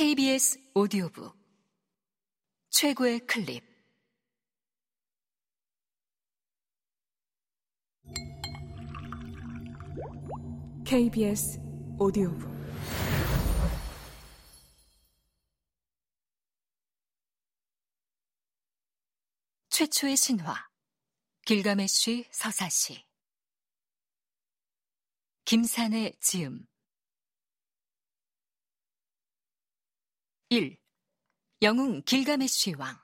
KBS 오디오북. 최고의 클립. KBS 오디오북. 최초의 신화 길가메쉬 서사시. 김산의 지음 1. 영웅 길가메쉬 왕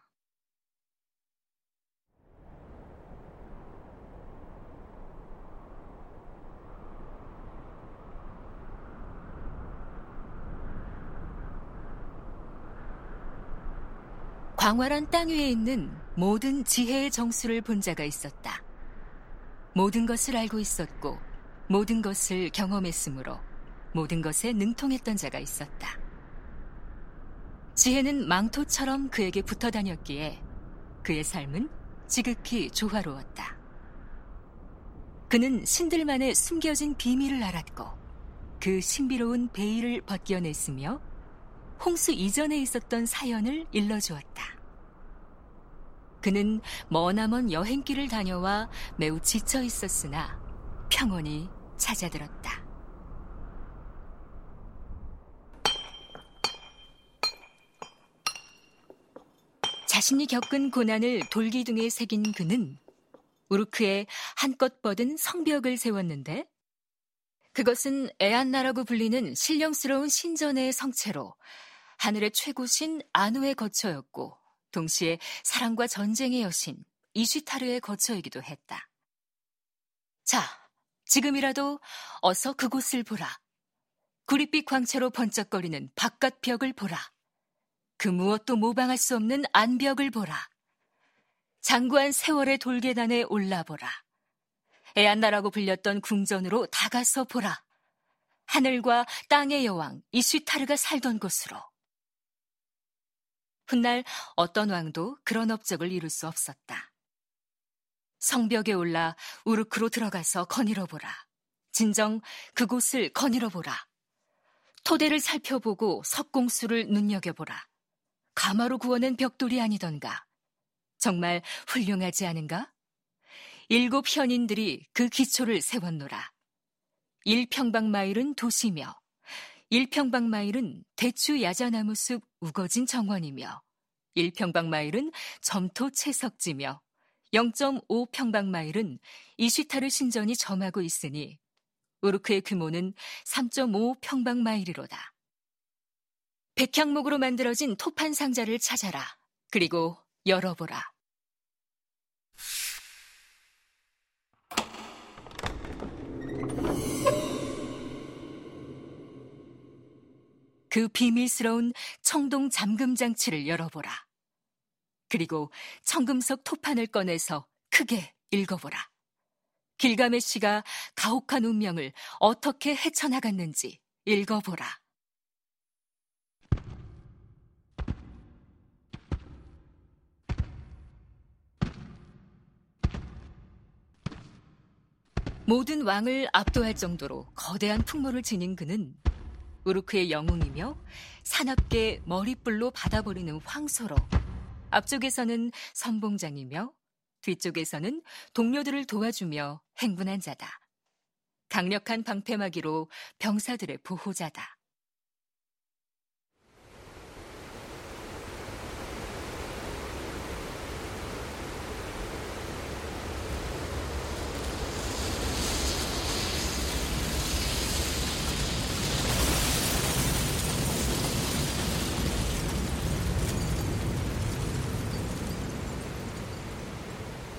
광활한 땅 위에 있는 모든 지혜의 정수를 본 자가 있었다. 모든 것을 알고 있었고 모든 것을 경험했으므로 모든 것에 능통했던 자가 있었다. 지혜는 망토처럼 그에게 붙어 다녔기에 그의 삶은 지극히 조화로웠다. 그는 신들만의 숨겨진 비밀을 알았고 그 신비로운 베일을 벗겨냈으며 홍수 이전에 있었던 사연을 일러주었다. 그는 머나먼 여행길을 다녀와 매우 지쳐 있었으나 평온히 찾아들었다. 자신이 겪은 고난을 돌기둥에 새긴 그는 우르크에 한껏 뻗은 성벽을 세웠는데 그것은 에안나라고 불리는 신령스러운 신전의 성체로 하늘의 최고신 아누의 거처였고 동시에 사랑과 전쟁의 여신 이쉬타르의 거처이기도 했다. 자, 지금이라도 어서 그곳을 보라. 구릿빛 광채로 번쩍거리는 바깥 벽을 보라. 그 무엇도 모방할 수 없는 안벽을 보라. 장구한 세월의 돌계단에 올라보라. 애안나라고 불렸던 궁전으로 다가서 보라. 하늘과 땅의 여왕 이쉬타르가 살던 곳으로. 훗날 어떤 왕도 그런 업적을 이룰 수 없었다. 성벽에 올라 우르크로 들어가서 거닐어 보라. 진정 그곳을 거닐어 보라. 토대를 살펴보고 석공수를 눈여겨보라. 가마로 구워낸 벽돌이 아니던가. 정말 훌륭하지 않은가? 일곱 현인들이 그 기초를 세웠노라. 일평방마일은 도시며, 일평방마일은 대추 야자나무 숲 우거진 정원이며, 일평방마일은 점토 채석지며, 0.5평방마일은 이시타르 신전이 점하고 있으니, 우르크의 규모는 3.5평방마일이로다. 백향목으로 만들어진 토판 상자를 찾아라. 그리고 열어보라. 그 비밀스러운 청동 잠금 장치를 열어보라. 그리고 청금석 토판을 꺼내서 크게 읽어보라. 길가메시가 가혹한 운명을 어떻게 헤쳐나갔는지 읽어보라. 모든 왕을 압도할 정도로 거대한 풍모를 지닌 그는 우르크의 영웅이며 사납게 머리뿔로 받아버리는 황소로 앞쪽에서는 선봉장이며 뒤쪽에서는 동료들을 도와주며 행분한 자다. 강력한 방패막이로 병사들의 보호자다.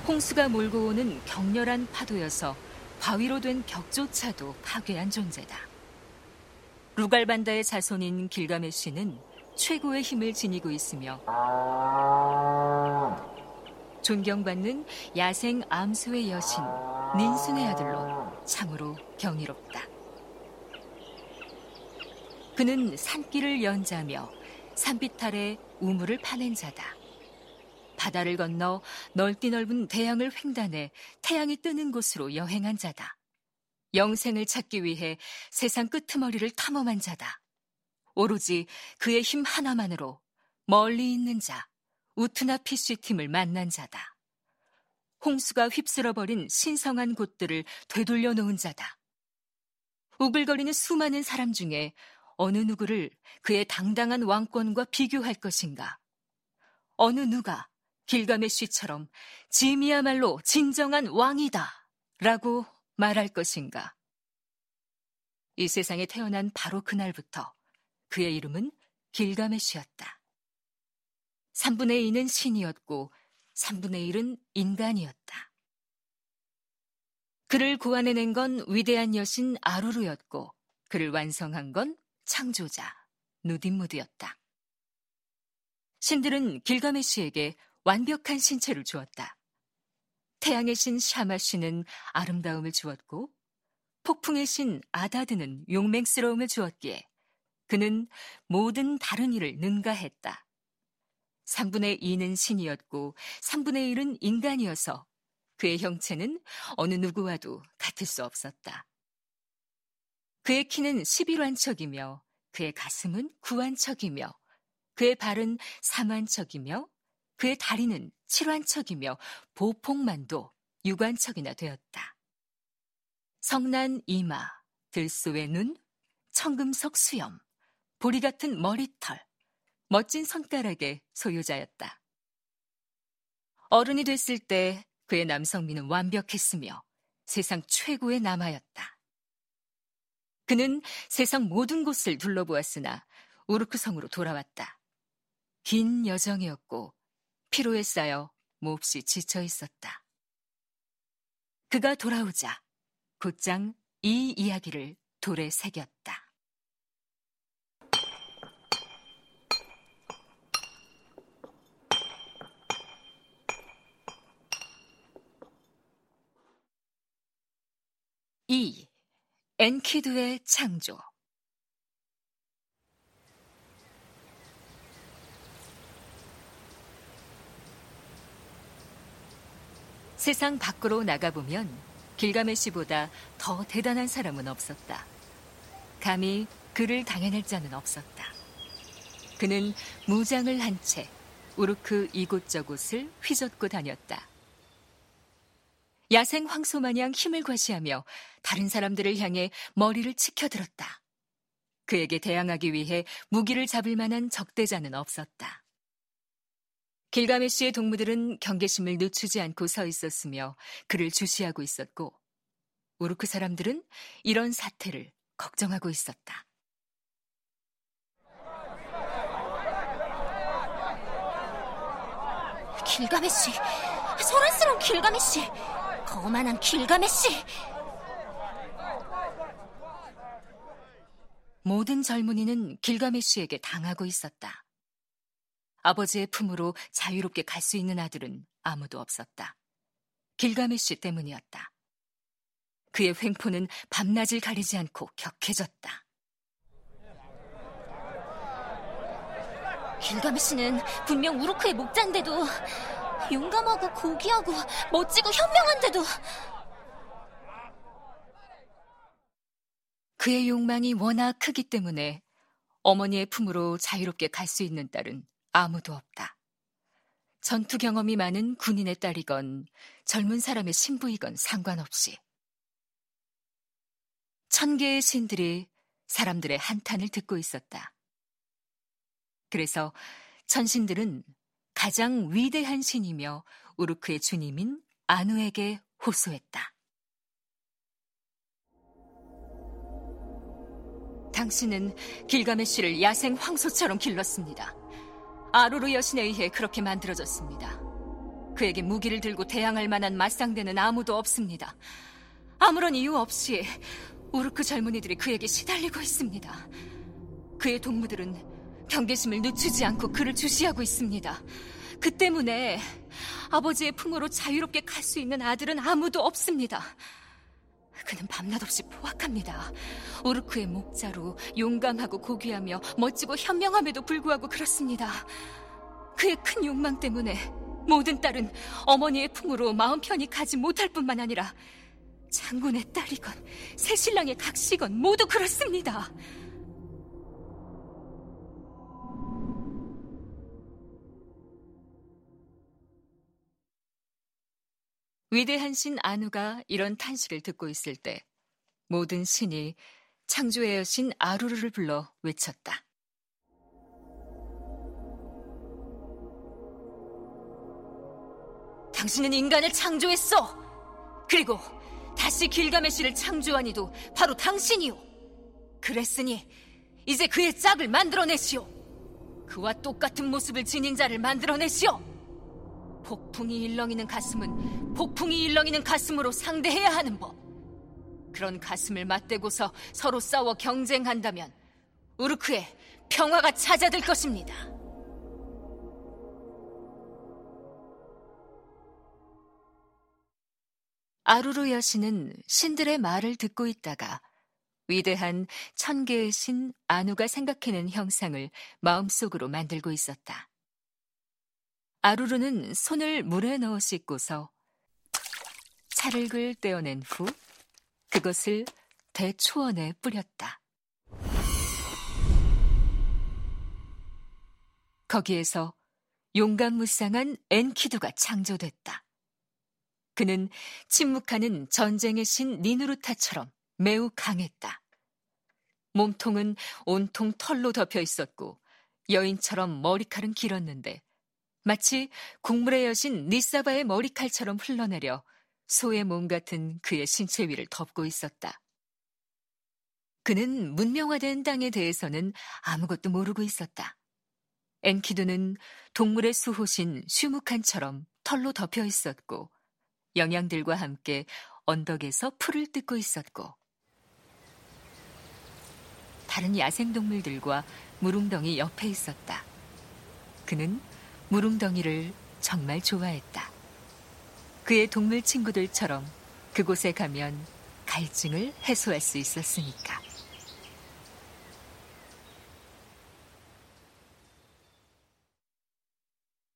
홍수가 몰고 오는 격렬한 파도여서 바위로 된 벽조차도 파괴한 존재다. 루갈반다의 자손인 길가메쉬는 최고의 힘을 지니고 있으며 존경받는 야생 암수의 여신 닌순의 아들로 참으로 경이롭다. 그는 산길을 연자며 아래 우물을 파낸 자다. 바다를 건너 넓디 넓은 대양을 횡단해 태양이 뜨는 곳으로 여행한 자다. 영생을 찾기 위해 세상 끄트머리를 탐험한 자다. 오로지 그의 힘 하나만으로 멀리 있는 자, 우트나 피쉬팀을 만난 자다. 홍수가 휩쓸어버린 신성한 곳들을 되돌려 놓은 자다. 우글거리는 수많은 사람 중에 어느 누구를 그의 당당한 왕권과 비교할 것인가? 어느 누가 길가메쉬처럼 짐이야말로 진정한 왕이다 라고 말할 것인가? 이 세상에 태어난 바로 그날부터 그의 이름은 길가메쉬였다. 3분의 2는 신이었고 3분의 1은 인간이었다. 그를 구원해낸 건 위대한 여신 아루르였고 그를 완성한 건 창조자 누딘무드였다. 신들은 길가메시에게 완벽한 신체를 주었다. 태양의 신 샤마시는 아름다움을 주었고 폭풍의 신 아다드는 용맹스러움을 주었기에 그는 모든 다른 일을 능가했다. 3분의 2는 신이었고 3분의 1은 인간이어서 그의 형체는 어느 누구와도 같을 수 없었다. 그의 키는 11완척이며 그의 가슴은 9완척이며 그의 발은 3완척이며 그의 다리는 7완척이며 보폭만도 6완척이나 되었다. 성난 이마, 들소의 눈, 청금석 수염, 보리 같은 머리털, 멋진 손가락의 소유자였다. 어른이 됐을 때 그의 남성미는 완벽했으며 세상 최고의 남아였다. 그는 세상 모든 곳을 둘러보았으나 우르크 성으로 돌아왔다. 긴 여정이었고 피로에 쌓여 몹시 지쳐 있었다. 그가 돌아오자 곧장 이 이야기를 돌에 새겼다. 이 엔키드의 창조 세상 밖으로 나가보면 길가메시보다 더 대단한 사람은 없었다. 감히 그를 당해낼 자는 없었다. 그는 무장을 한 채 우르크 이곳저곳을 휘젓고 다녔다. 야생 황소 마냥 힘을 과시하며 다른 사람들을 향해 머리를 치켜들었다. 그에게 대항하기 위해 무기를 잡을 만한 적대자는 없었다. 길가메시의 동무들은 경계심을 늦추지 않고 서 있었으며 그를 주시하고 있었고 우르크 사람들은 이런 사태를 걱정하고 있었다. 길가메시, 소란스러운 길가메시, 거만한 길가메시. 모든 젊은이는 길가메시에게 당하고 있었다. 아버지의 품으로 자유롭게 갈 수 있는 아들은 아무도 없었다. 길가메시 때문이었다. 그의 횡포는 밤낮을 가리지 않고 격해졌다. 길가메시는 분명 우르크의 목자인데도 용감하고 고귀하고 멋지고 현명한데도 그의 욕망이 워낙 크기 때문에 어머니의 품으로 자유롭게 갈 수 있는 딸은 아무도 없다. 전투 경험이 많은 군인의 딸이건 젊은 사람의 신부이건 상관없이 천 개의 신들이 사람들의 한탄을 듣고 있었다. 그래서 천신들은 가장 위대한 신이며 우르크의 주님인 아누에게 호소했다. 당신은 길가메쉬를 야생 황소처럼 길렀습니다. 아루르 여신에 의해 그렇게 만들어졌습니다. 그에게 무기를 들고 대항할 만한 맞상대는 아무도 없습니다. 아무런 이유 없이 우르크 젊은이들이 그에게 시달리고 있습니다. 그의 동무들은 경계심을 늦추지 않고 그를 주시하고 있습니다. 그 때문에 아버지의 품으로 자유롭게 갈 수 있는 아들은 아무도 없습니다. 그는 밤낮 없이 포악합니다. 우르크의 목자로 용감하고 고귀하며 멋지고 현명함에도 불구하고 그렇습니다. 그의 큰 욕망 때문에 모든 딸은 어머니의 품으로 마음 편히 가지 못할 뿐만 아니라 장군의 딸이건 새신랑의 각시건 모두 그렇습니다. 위대한 신 아누가 이런 탄식을 듣고 있을 때 모든 신이 창조의 여신 아루르를 불러 외쳤다. 당신은 인간을 창조했어! 그리고 다시 길가메시를 창조한 이도 바로 당신이오! 그랬으니 이제 그의 짝을 만들어내시오! 그와 똑같은 모습을 지닌 자를 만들어내시오! 폭풍이 일렁이는 가슴은 폭풍이 일렁이는 가슴으로 상대해야 하는 법. 그런 가슴을 맞대고서 서로 싸워 경쟁한다면 우르크에 평화가 찾아들 것입니다. 아루루 여신은 신들의 말을 듣고 있다가 위대한 천개의 신 아누가 생각해낸 형상을 마음속으로 만들고 있었다. 아루루는 손을 물에 넣어 씻고서 차를글 떼어낸 후 그것을 대초원에 뿌렸다. 거기에서 용감무쌍한 엔키두가 창조됐다. 그는 침묵하는 전쟁의 신 니누르타처럼 매우 강했다. 몸통은 온통 털로 덮여 있었고 여인처럼 머리칼은 길었는데 마치 국물의 여신 니사바의 머리칼처럼 흘러내려 소의 몸 같은 그의 신체 위를 덮고 있었다. 그는 문명화된 땅에 대해서는 아무것도 모르고 있었다. 엔키두는 동물의 수호신 슈무칸처럼 털로 덮여 있었고 영양들과 함께 언덕에서 풀을 뜯고 있었고 다른 야생동물들과 무릉덩이 옆에 있었다. 그는 무릉덩이를 정말 좋아했다. 그의 동물 친구들처럼 그곳에 가면 갈증을 해소할 수 있었으니까.